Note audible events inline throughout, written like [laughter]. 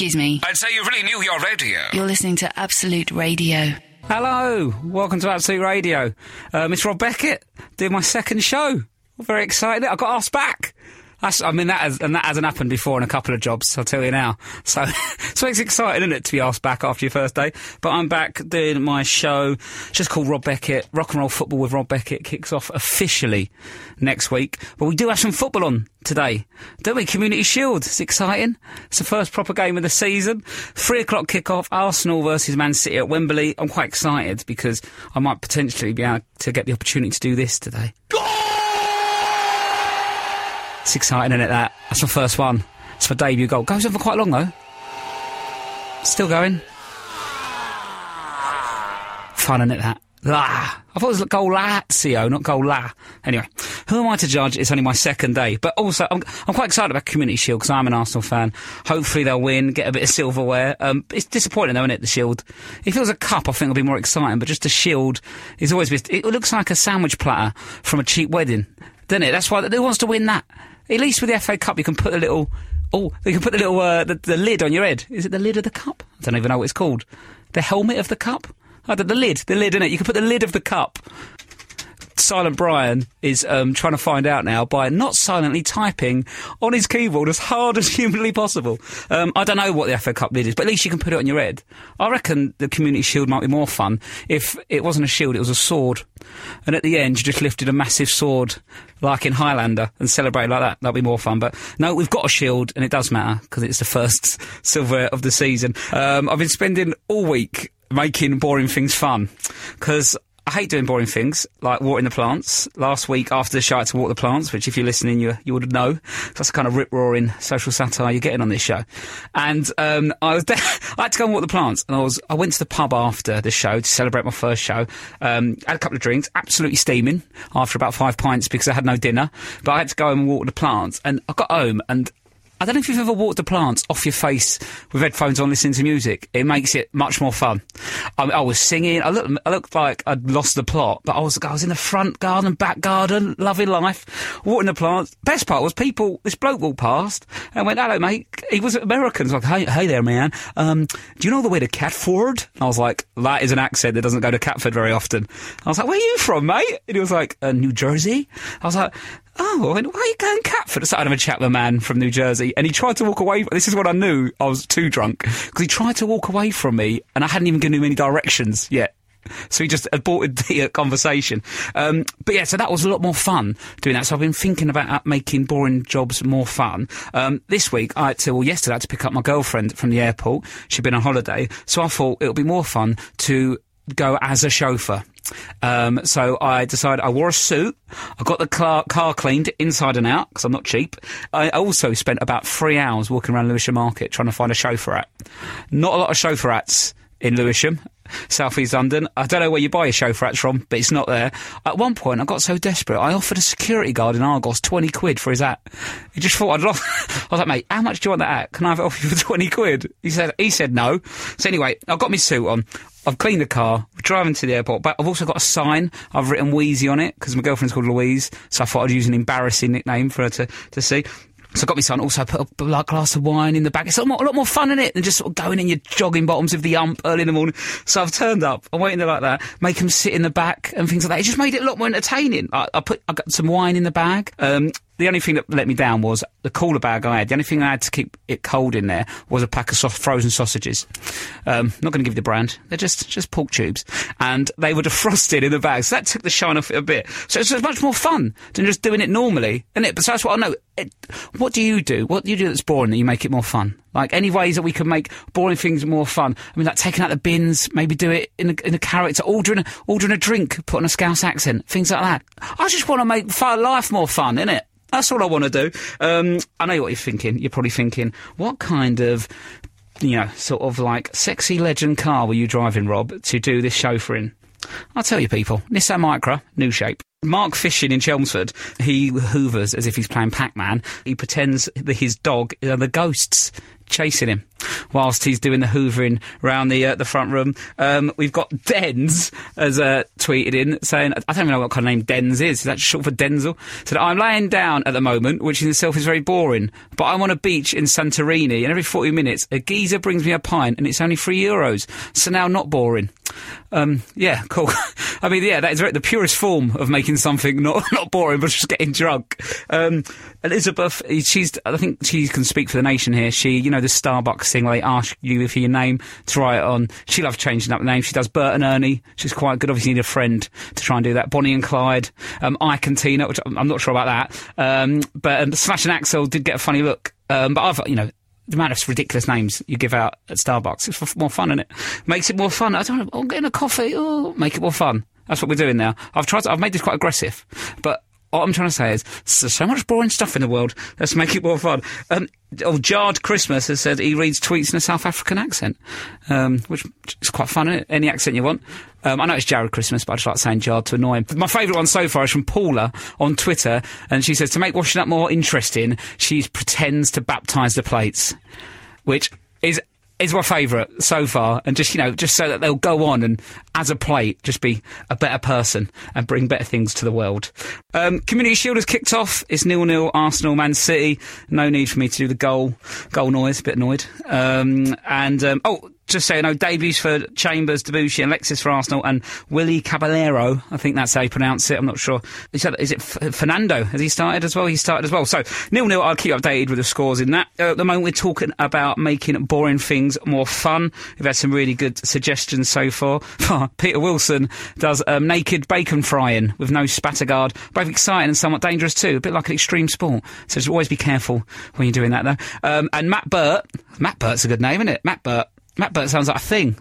Excuse me. I'd say you really knew your radio. You're listening to Absolute Radio. Hello, welcome to Absolute Radio. Um, it's Rob Beckett doing my second show. Very excited. I got asked back. That's, I mean, that has, and that hasn't happened before in a couple of jobs, I'll tell you now. So, [laughs] so it's exciting, isn't it, to be asked back after your first day? But I'm back doing my show, just called Rob Beckett. Rock and Roll Football with Rob Beckett kicks off officially next week. But we do have some football on today, don't we? Community Shield. It's exciting. It's the first proper game of the season. Three o'clock kickoff, Arsenal versus Man City at Wembley. I'm quite excited because I might potentially be able to get the opportunity to do this today. It's exciting, isn't it, that? That's my first one. It's my debut goal. Goes on for quite long, though. Still going. Fun, isn't it, that? La. I thought it was goal Lazio, not goal la. Anyway, who am I to judge? It's only my second day. But also, I'm, I'm quite excited about Community Shield because I'm an Arsenal fan. Hopefully they'll win, get a bit of silverware. Um, it's disappointing though, isn't it, the Shield? If it was a cup, I think it'll be more exciting, but just a Shield is always, it looks like a sandwich platter from a cheap wedding, doesn't it? That's why, who wants to win that? At least with the FA Cup, you can put a little. Oh, you can put the little uh, the, the lid on your head. Is it the lid of the cup? I don't even know what it's called. The helmet of the cup. Oh, the, the lid, the lid in it. You can put the lid of the cup. Silent Brian is um, trying to find out now by not silently typing on his keyboard as hard as [laughs] humanly possible. Um, I don't know what the FA Cup lid is, but at least you can put it on your head. I reckon the Community Shield might be more fun if it wasn't a shield, it was a sword. And at the end, you just lifted a massive sword, like in Highlander, and celebrated like that. That'd be more fun. But no, we've got a shield, and it does matter because it's the first [laughs] silver of the season. Um, I've been spending all week making boring things fun because I hate doing boring things like watering the plants. Last week after the show, I had to water the plants, which if you're listening, you you would know. That's the kind of rip roaring social satire you're getting on this show. And um, I was [laughs] there, I had to go and water the plants, and I was I went to the pub after the show to celebrate my first show. Um, had a couple of drinks, absolutely steaming after about five pints because I had no dinner. But I had to go and water the plants, and I got home and I don't know if you've ever walked the plants off your face with headphones on listening to music. It makes it much more fun. I, I was singing. I looked, I looked like I'd lost the plot, but I was, I was in the front garden, back garden, loving life, watering the plants. Best part was people, this bloke walked past and went, hello mate. He was American. He was like, hey, hey there man. Um, do you know the way to Catford? I was like, that is an accent that doesn't go to Catford very often. I was like, where are you from mate? And he was like, uh, New Jersey? I was like, oh, and why are you going cat Catford? I started having a chat with a man from New Jersey, and he tried to walk away. This is what I knew I was too drunk because he tried to walk away from me, and I hadn't even given him any directions yet. So he just aborted [laughs] the uh, conversation. Um, but yeah, so that was a lot more fun doing that. So I've been thinking about uh, making boring jobs more fun. Um, this week, I had to, well, yesterday I had to pick up my girlfriend from the airport. She'd been on holiday. So I thought it would be more fun to go as a chauffeur. Um, so I decided I wore a suit. I got the car, car cleaned inside and out because I'm not cheap. I also spent about three hours walking around Lewisham Market trying to find a chauffeur at. Not a lot of chauffeur ats in Lewisham. South East London. I don't know where you buy your chauffeur hats from, but it's not there. At one point, I got so desperate, I offered a security guard in Argos 20 quid for his hat. He just thought I'd lost. [laughs] I was like, mate, how much do you want that hat? Can I have it off you for 20 quid? He said, he said no. So anyway, I've got my suit on. I've cleaned the car, we're driving to the airport, but I've also got a sign. I've written Wheezy on it because my girlfriend's called Louise, so I thought I'd use an embarrassing nickname for her to, to see. So I got my son also I put a like, glass of wine in the bag. It's a lot, more, a lot more fun in it than just sort of going in your jogging bottoms with the ump early in the morning. So I've turned up. I'm waiting there like that. Make him sit in the back and things like that. It just made it a lot more entertaining. I, I put I got some wine in the bag. Um, the only thing that let me down was the cooler bag I had. The only thing I had to keep it cold in there was a pack of soft frozen sausages. Um, not going to give you the brand. They're just just pork tubes, and they were [laughs] defrosted in the bag. So that took the shine off it a bit. So it's much more fun than just doing it normally, isn't it? But so that's what I know. It, what do you do? What do you do that's boring that you make it more fun? Like any ways that we can make boring things more fun. I mean, like taking out the bins, maybe do it in a, in a character, ordering ordering a drink, put on a Scouse accent, things like that. I just want to make life more fun, innit? That's all I want to do. Um, I know what you're thinking. You're probably thinking, what kind of, you know, sort of like sexy legend car were you driving, Rob, to do this chauffeuring? I'll tell you, people. Nissan Micra, new shape. Mark Fishing in Chelmsford, he hoovers as if he's playing Pac-Man. He pretends that his dog are the ghosts chasing him. Whilst he's doing the hoovering round the uh, the front room. Um, we've got Dens as uh, tweeted in saying, I don't even know what kind of name Dens is. Is that short for Denzel? Said, I'm laying down at the moment, which in itself is very boring, but I'm on a beach in Santorini, and every 40 minutes a geezer brings me a pint, and it's only three euros. So now not boring. Um, yeah, [laughs] cool. I mean, yeah, that is the purest form of making something not [laughs] not boring, but just getting drunk. Um, Elizabeth, she's, I think she can speak for the nation here. She, you know, the Starbucks thing where they ask you for your name to write it on. She loves changing up the name. She does Bert and Ernie. She's quite good. Obviously, need a friend to try and do that. Bonnie and Clyde, um, Ike and Tina, which I'm, not sure about that. Um, but um, Slash and Axel did get a funny look. Um, but I've, you know, the amount of ridiculous names you give out at Starbucks. It's more fun, isn't it? Makes it more fun. I don't know. I'm getting a coffee. Oh, make it more fun. That's what we're doing now. I've tried. To, I've made this quite aggressive, but what I'm trying to say is there's so much boring stuff in the world. Let's make it more fun. Um, oh, Jarred Christmas has said he reads tweets in a South African accent, um, which is quite fun. Any accent you want. Um, I know it's Jared Christmas, but I just like saying Jarred to annoy him. My favourite one so far is from Paula on Twitter, and she says to make washing up more interesting, she pretends to baptise the plates, which is is my favourite so far, and just you know, just so that they'll go on and, as a plate, just be a better person and bring better things to the world. Um, Community Shield has kicked off. It's nil nil Arsenal Man City. No need for me to do the goal goal noise. A bit annoyed. Um, and um, oh, just so you know, debuts for Chambers, Debuchy, Alexis for Arsenal, and Willy Caballero. I think that's how you pronounce it. I'm not sure. Is, that, is it F- Fernando? Has he started as well? He started as well. So nil nil. I'll keep updated with the scores in that. Uh, at the moment, we're talking about making boring things more fun. We've had some really good suggestions so far. [laughs] Peter Wilson does um, naked bacon frying with no spatter guard. Both exciting and somewhat dangerous too. A bit like an extreme sport. So just always be careful when you're doing that though. Um, and Matt Burt. Matt Burt's a good name, isn't it? Matt Burt. Matt Burt sounds like a thing.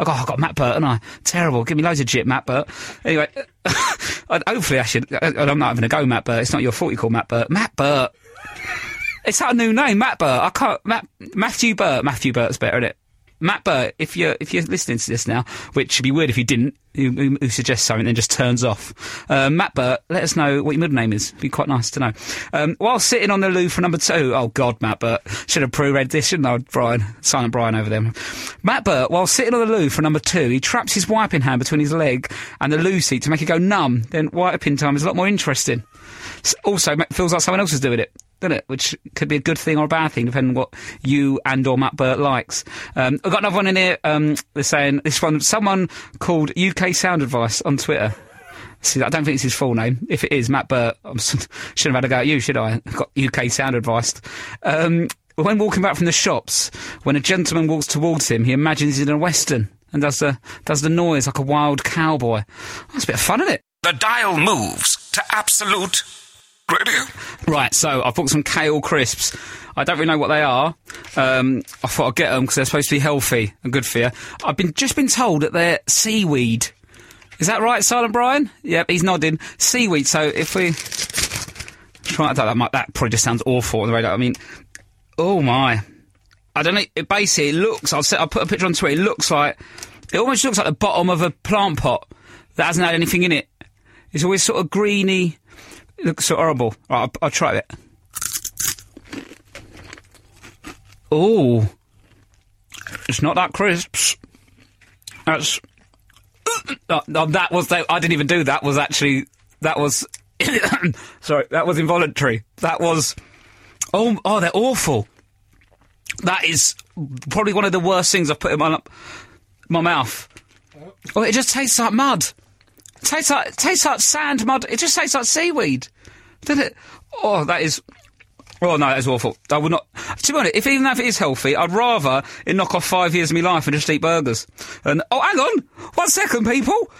Oh God, I've got Matt Burt, and I terrible. Give me loads of jip, Matt Burt. Anyway, [laughs] hopefully I should. I'm not having a go, Matt Burt. It's not your fault you call Matt Burt. Matt Burt. It's that a new name, Matt Burt. I can't. Matt, Matthew Burt. Matthew Burt's better, isn't it? Matt Burt, if you're if you're listening to this now, which would be weird if you didn't, who, who, suggests something and just turns off. Uh, Matt Burt, let us know what your middle name is. It'd be quite nice to know. Um, while sitting on the loo for number two, oh God, Matt Burt, should have pre-read this, shouldn't I, Brian? Silent Brian over there. Matt Burt, while sitting on the loo for number two, he traps his wiping hand between his leg and the loo seat to make it go numb. Then wiping time is a lot more interesting. Also, feels like someone else is doing it doesn't it? Which could be a good thing or a bad thing, depending on what you and or Matt Burt likes. Um, I've got another one in here. Um, they're saying this one, someone called UK Sound Advice on Twitter. See, I don't think it's his full name. If it is Matt Burt, I [laughs] shouldn't have had a go at you, should I? I've got UK Sound Advice. Um, when walking back from the shops, when a gentleman walks towards him, he imagines he's in a western and does the does the noise like a wild cowboy. That's a bit of fun, isn't it? The dial moves to absolute radio. Right, so I've bought some kale crisps. I don't really know what they are. Um, I thought I'd get them because they're supposed to be healthy and good for you. I've been just been told that they're seaweed. Is that right, Silent Brian? Yep, he's nodding. Seaweed. So if we try that, might, that probably just sounds awful on the radio. I mean, oh my. I don't know. It basically it looks. I'll, set, I'll put a picture on Twitter. It looks like it almost looks like the bottom of a plant pot that hasn't had anything in it. It's always sort of greeny. It looks so horrible. Right, I'll, I'll try it. Oh, it's not that crisps. That's uh, uh, that was that. I didn't even do that. Was actually that was [coughs] sorry. That was involuntary. That was oh oh they're awful. That is probably one of the worst things I've put in my my mouth. Oh, it just tastes like mud. It tastes like tastes like sand mud. It just tastes like seaweed. Doesn't it? Oh, that is. Oh no, that is awful. I would not. To be honest, if even it is healthy, I'd rather it knock off five years of my life and just eat burgers. And oh, hang on, one second, people.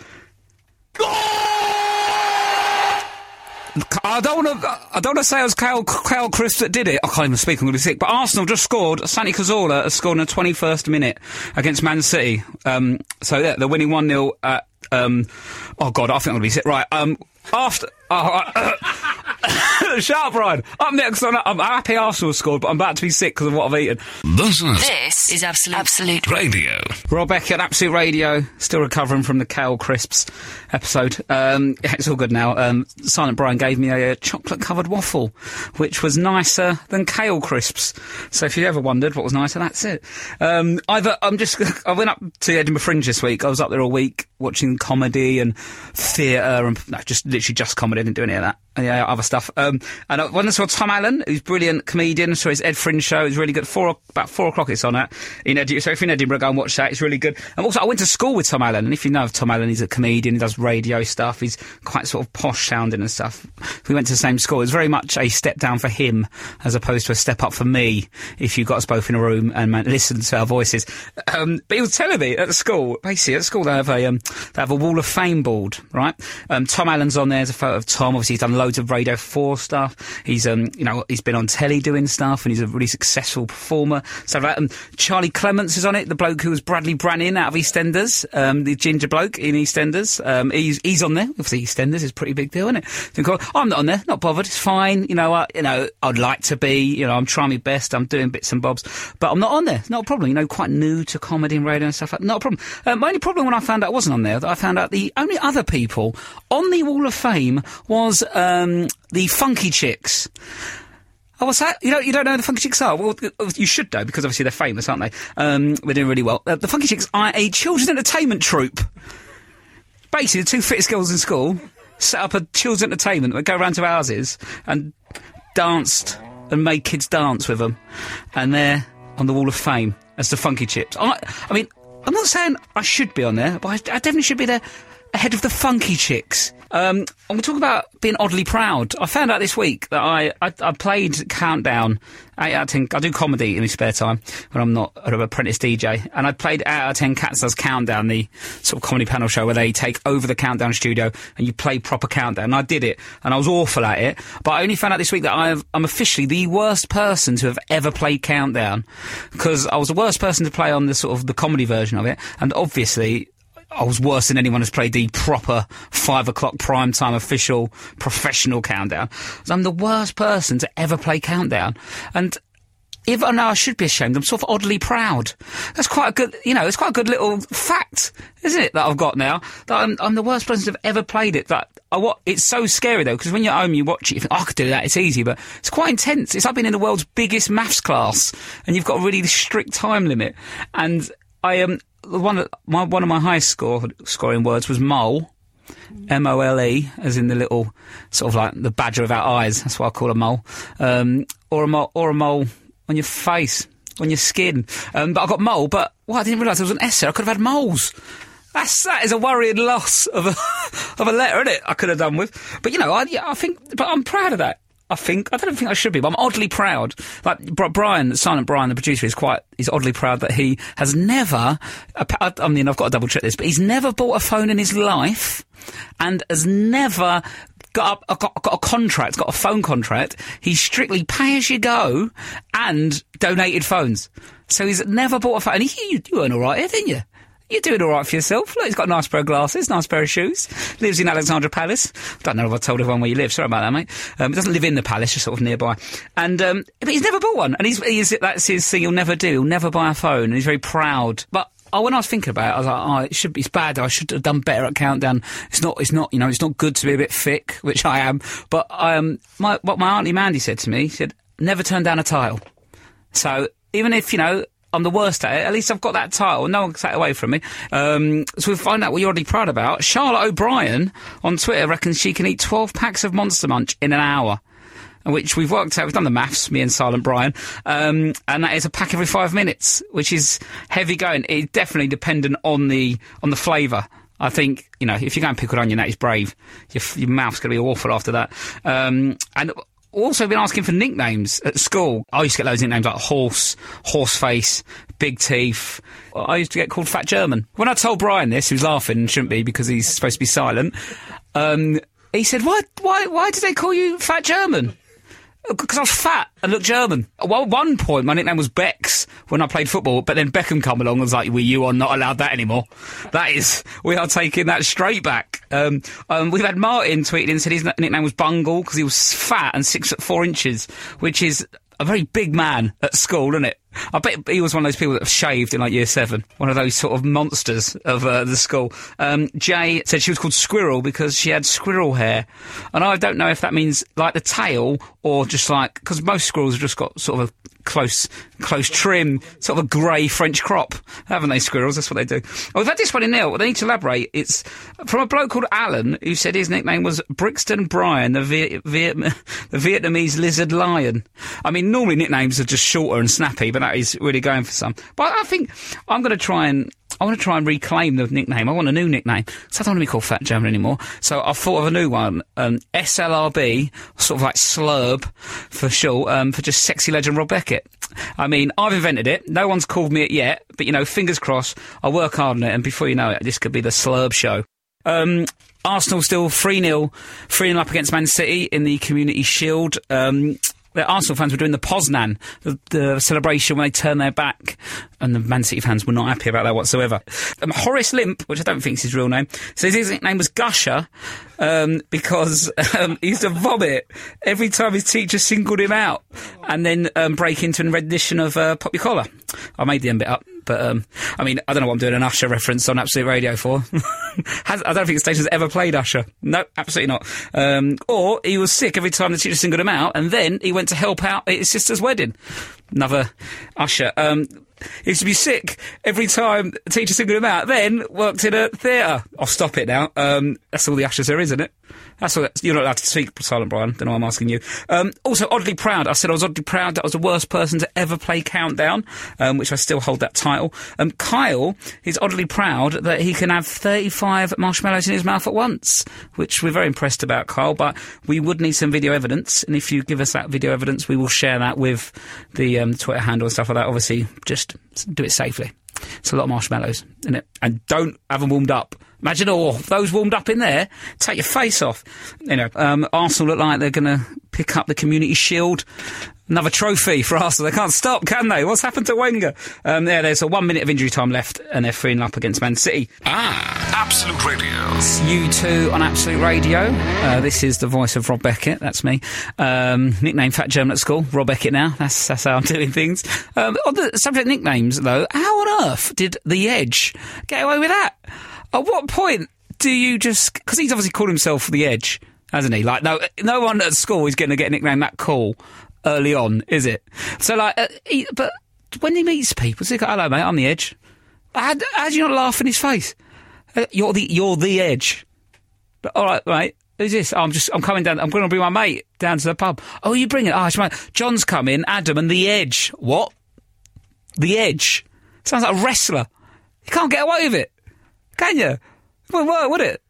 I don't want to. I don't want to say it was Kyle, Kyle Chris that did it. I can't even speak. I'm going to be sick. But Arsenal just scored. Santi Cazorla has scored in the 21st minute against Man City. Um, so yeah, they're winning one 0 at. Um, oh God, I think I'm going to be sick. Right. Um, after. Shut [coughs] [laughs] [coughs] up, Brian. I'm next on. I'm happy Arsenal scored, but I'm about to be sick because of what I've eaten. This is This is Absolute Absolute Radio. Rob Beckett, Absolute Radio, still recovering from the kale crisps episode. Um, yeah, [laughs] it's all good now. Um, Silent Brian gave me a, uh chocolate-covered waffle, which was nicer than kale crisps. So if you ever wondered what was nicer, that's it. Um, either I'm just. [laughs] I went up to Edinburgh Fringe this week. I was up there all week watching comedy and theatre and no, just literally just comedy. I didn't do any of that. Yeah, other stuff. Um, and I went and saw Tom Allen, who's brilliant comedian. So his Ed Fringe show is really good. Four about four o'clock it's on at in Edinburgh. So if you're in Edinburgh, go and watch that. It's really good. And also, I went to school with Tom Allen. And if you know of Tom Allen, he's a comedian. He does radio stuff. He's quite sort of posh sounding and stuff. We went to the same school. It was very much a step down for him as opposed to a step up for me. If you got us both in a room and man, listened to our voices. Um, but he was telling me at the school, basically at school they have a um, they have a Wall of Fame board, right? Um, Tom Allen's on there. There's a photo of Tom. Obviously, he's done loads of Radio Four stuff. He's um, you know, he's been on telly doing stuff, and he's a really successful performer. So that um, Charlie Clements is on it, the bloke who was Bradley Branning out of EastEnders, um, the ginger bloke in EastEnders. Um, he's he's on there. Obviously, EastEnders is a pretty big deal, isn't it? I'm not on there. Not bothered. It's fine. You know, I, you know, I'd like to be. You know, I'm trying my best. I'm doing bits and bobs, but I'm not on there. Not a problem. You know, quite new to comedy and radio and stuff. like Not a problem. Uh, my only problem when I found out I wasn't on there, that I found out the only other people on the Wall of Fame was um, the Funky Chicks. Oh, what's that? You don't, you don't know the Funky Chicks are? Well, you should know, because obviously they're famous, aren't they? Um, they're doing really well. Uh, the Funky Chicks are a children's entertainment troupe. Basically, the two fittest girls in school set up a children's entertainment that go around to houses and danced and made kids dance with them. And they're on the Wall of Fame as the Funky Chips. I, I mean, I'm not saying I should be on there, but I, I definitely should be there ahead of the Funky Chicks. Um, I'm going to talk about being oddly proud. I found out this week that I, I, I played Countdown 8 out of 10. I do comedy in my spare time when I'm not an apprentice DJ. And I played 8 out of 10 Cats Does Countdown, the sort of comedy panel show where they take over the Countdown studio and you play proper Countdown. And I did it, and I was awful at it. But I only found out this week that I I'm officially the worst person to have ever played Countdown. Because I was the worst person to play on the sort of the comedy version of it. And obviously, I was worse than anyone who's played the proper five o'clock prime time official professional countdown. I'm the worst person to ever play countdown. And even though I should be ashamed, I'm sort of oddly proud. That's quite a good, you know, it's quite a good little fact, isn't it, that I've got now? That I'm, I'm the worst person to have ever played it. That I, what, it's so scary though, because when you're home, you watch it, you think, oh, I could do that, it's easy, but it's quite intense. It's like being in the world's biggest maths class, and you've got a really strict time limit. And I um, one my one of my highest score scoring words was mole. M O L E, as in the little sort of like the badger without eyes. That's what I call a mole. Um, or a mole, or a mole on your face, on your skin. Um, but I got mole. But well, I didn't realise there was an S there. I could have had moles. That's that is a worrying loss of a [laughs] of a letter, isn't it? I could have done with. But you know, I, I think, but I'm proud of that. I think I don't think I should be, but I'm oddly proud. Like Brian, Silent Brian, the producer, is quite. He's oddly proud that he has never. I I mean, I've got to double check this, but he's never bought a phone in his life, and has never got a, got, got a contract, got a phone contract. He's strictly pay as you go and donated phones. So he's never bought a phone. And he, you, you weren't all right here, didn't you? You're doing all right for yourself. Look, he's got a nice pair of glasses, nice pair of shoes. Lives in Alexandra Palace. I don't know if I told everyone where you live. Sorry about that, mate. Um, he doesn't live in the palace, just sort of nearby. And um, but he's never bought one. And he's, he's that's his thing. He'll never do. He'll never buy a phone. And he's very proud. But Oh, when I was thinking about it, I was like, oh, it should be, it's bad. I should have done better at countdown. It's not, it's not, you know, it's not good to be a bit thick, [laughs] which I am. But um, my what my auntie Mandy said to me, she said, never turn down a tile. So even if you know I'm the worst at it, at least I've got that title. No one can take it away from me. Um, so we'll find out what you're already proud about. Charlotte O'Brien on Twitter reckons she can eat 12 packs of Monster Munch in an hour. Which we've worked out, we've done the maths, me and Silent Brian, um, and that is a pack every five minutes, which is heavy going. It's definitely dependent on the on the flavour. I think you know if you're going pickled onion, that is brave. Your, your mouth's going to be awful after that. Um, and also been asking for nicknames at school. I used to get loads of nicknames like horse, horseface, big teeth. I used to get called Fat German. When I told Brian this, he was laughing shouldn't be because he's supposed to be silent. Um, he said, "Why, why, why did they call you Fat German?" Because I was fat and looked German. Well, one point, my nickname was Bex when I played football, but then Beckham come along and was like, well, you are not allowed that anymore. That is, [laughs] we are taking that straight back. Um, um, we've had Martin tweeting and said his nickname was Bungle because he was fat and six foot four inches, which is a very big man at school, isn't it? I bet he was one of those people that have shaved in like year seven. One of those sort of monsters of uh, the school. Um, Jay said she was called Squirrel because she had squirrel hair. And I don't know if that means like the tail or just like, because most squirrels have just got sort of a close, close trim, sort of a grey French crop, haven't they, squirrels? That's what they do. Oh, we've had this one in there. They need to elaborate. It's from a bloke called Alan who said his nickname was Brixton Brian, the, [laughs] the Vietnamese lizard lion. I mean, normally nicknames are just shorter and snappy, but that is really going for some. But I think I'm going to try and I want to try and reclaim the nickname. I want a new nickname. So I don't want to be called Fat German anymore. So I've thought of a new one. Um, SLRB, sort of like slurb for short, um, for just sexy legend Rob Beckett. I mean, I've invented it. No one's called me it yet, but you know, fingers crossed. I'll work hard on it, and before you know it, this could be the slurb show. Um, Arsenal still 3 0, 3 0 up against Man City in the Community Shield. Um, the Arsenal fans were doing the Poznan, the, the, celebration when they turned their back, and the Man City fans were not happy about that whatsoever. Um, Horace Limp, which I don't think is his real name, says his name was Gusher um, because um, he used to vomit every time his teacher singled him out, and then um, break into a rendition of uh, Pop Your Collar. I made the end bit up. But um, I mean, I don't know what I'm doing an Usher reference on Absolute Radio for. [laughs] Has, I don't think the station's ever played Usher. No, absolutely not. Um, or he was sick every time the teacher singled him out, and then he went to help out at his sister's wedding. Another Usher. Um, he used to be sick every time the teacher singled him out, then worked in a theatre. I'll stop it now. Um, that's all the ashes there is, isn't it? That's all. You're not allowed to speak, Silent Brian. Don't know why I'm asking you. Um, also, oddly proud. I said I was oddly proud that I was the worst person to ever play Countdown, um, which I still hold that title. Um, Kyle is oddly proud that he can have 35 marshmallows in his mouth at once, which we're very impressed about, Kyle. But we would need some video evidence, and if you give us that video evidence, we will share that with the um, Twitter handle and stuff like that. Obviously, just do it safely. It's a lot of marshmallows, isn't it? And don't have them warmed up. Imagine all those warmed up in there. Take your face off. You know, um, Arsenal look like they're going to pick up the Community Shield. Another trophy for Arsenal. They can't stop, can they? What's happened to Wenger? Um, there, there's a one minute of injury time left, and they're freeing up against Man City. Ah, Absolute Radio. It's U2 on Absolute Radio. Uh, this is the voice of Rob Beckett. That's me. Um, nickname Fat German at school. Rob Beckett now. That's that's how I'm [laughs] doing things. Um, on the subject nicknames, though, how on earth did the Edge get away with that? At what point do you just because he's obviously called himself the Edge, hasn't he? Like no, no one at school is going to get a nickname that cool early on, is it? So like, uh, he, but when he meets people, he's like, "Hello, mate, I'm the Edge." How, do you not laugh in his face? Uh, You're the you're the Edge. But, all right, mate. Who's this? Oh, I'm just I'm coming down. I'm going to bring my mate down to the pub. Oh, you bring it? Oh, it's my John's coming. Adam and the Edge. What? The Edge. Sounds like a wrestler. You can't get away with it, can you? It wouldn't work, would it?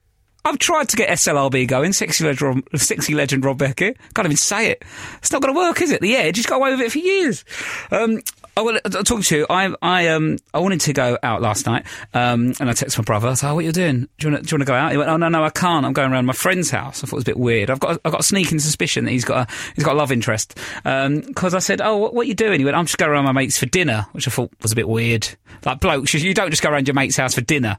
I've tried to get SLRB going, sexy legend, sexy legend Rob Beckett. Can't even say it. It's not going to work, is it? The Edge, he's got away with it for years. Um, I will I'll talk to you. I I um I wanted to go out last night, um, and I texted my brother. I said, "Oh, what are you doing? Do you want to go out?" He went, "Oh no, no, I can't. I'm going around my friend's house." I thought it was a bit weird. I've got I've got a sneaking suspicion that he's got a he's got a love interest. Because I said, "Oh, what, what are you doing?" He went, "I'm just going around my mates for dinner," which I thought was a bit weird. Like blokes, you don't just go around your mate's house for dinner.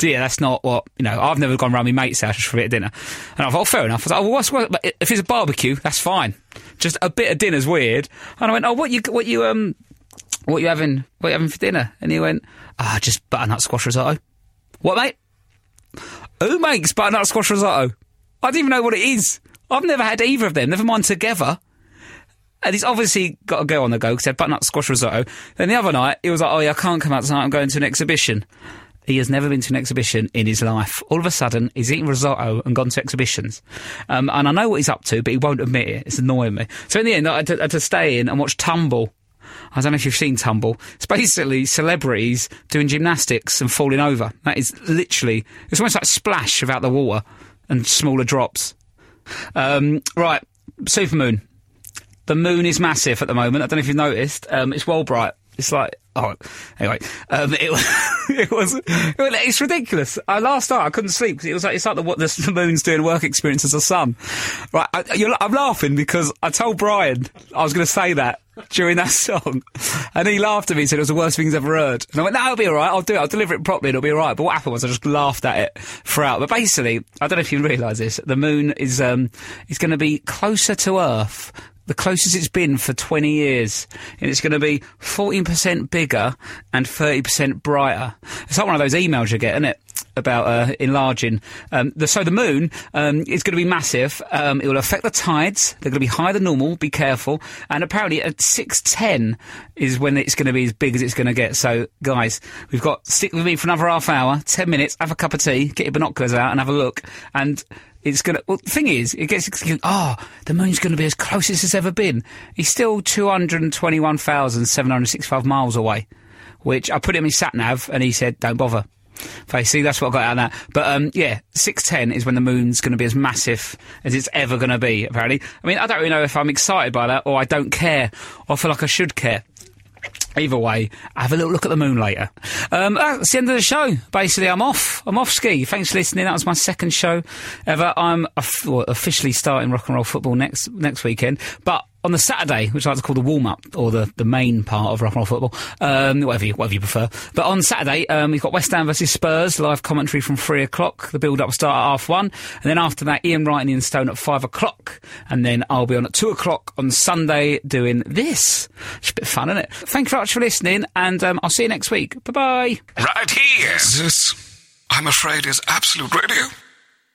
Dear, that's not what you know. I've never gone round my mate's house just for a bit of dinner, and I thought, oh, fair enough. I was like, oh, well, what's what? If it's a barbecue, that's fine. Just a bit of dinner's weird. And I went, oh, what you what you um what you having? What you having for dinner? And he went, ah, just butternut squash risotto. What, mate? Who makes butternut squash risotto? I don't even know what it is. I've never had either of them. Never mind together. And he's obviously got a go on the go because he had butternut squash risotto. Then the other night, he was like, oh, yeah, I can't come out tonight. I'm going to an exhibition. He has never been to an exhibition in his life. All of a sudden, he's eating risotto and gone to exhibitions. Um, and I know what he's up to, but he won't admit it. It's annoying me. So in the end, I had to, I had to stay in and watch Tumble. I don't know if you've seen Tumble. It's basically celebrities doing gymnastics and falling over. That is literally, it's almost like splash without the water and smaller drops. Um, right, Supermoon. The moon is massive at the moment. I don't know if you've noticed. Um, it's well bright. It's like Oh, anyway, um, it, [laughs] it was, it was, it's ridiculous. I, last night I couldn't sleep because it was like, it's like the, what the, [laughs] moon's doing work experience as a sun. Right, I, I'm laughing because I told Brian I was going to say that during that [laughs] song and he laughed at me and said it was the worst thing he's ever heard. And I went, no, it'll be alright, I'll do it, I'll deliver it properly, it'll be alright. But what happened was I just laughed at it throughout. But basically, I don't know if you realise this, the moon is, um, is going to be closer to Earth the closest it's been for 20 years. And it's going to be 14% bigger and 30% brighter. It's like one of those emails you get, isn't it? About uh, enlarging. Um, the, so the moon um, is going to be massive. Um, it will affect the tides. They're going to be higher than normal. Be careful. And apparently at 6.10 is when it's going to be as big as it's going to get. So, guys, we've got stick with me for another half hour, 10 minutes, have a cup of tea, get your binoculars out and have a look. And it's gonna. Well, the thing is, it gets. Oh, the moon's going to be as close as it's ever been. He's still two hundred and twenty-one thousand seven hundred sixty-five miles away. Which I put him in sat nav, and he said, "Don't bother." Okay, see, that's what I got out of that. But um, yeah, six ten is when the moon's going to be as massive as it's ever going to be. Apparently, I mean, I don't really know if I'm excited by that or I don't care or I feel like I should care. Either way, have a little look at the moon later. Um, that's the end of the show. Basically, I'm off. I'm off ski. Thanks for listening. That was my second show ever. I'm off- officially starting rock and roll football next next weekend, but. On the Saturday, which I like to call the warm up or the, the main part of rock and roll football, um, whatever you whatever you prefer. But on Saturday, um, we've got West Ham versus Spurs live commentary from three o'clock. The build up start at half one, and then after that, Ian Wright and Ian Stone at five o'clock, and then I'll be on at two o'clock on Sunday doing this. It's a bit of fun, isn't it? Thank you very much for listening, and um, I'll see you next week. Bye bye. Right here. This, I'm afraid, is Absolute Radio.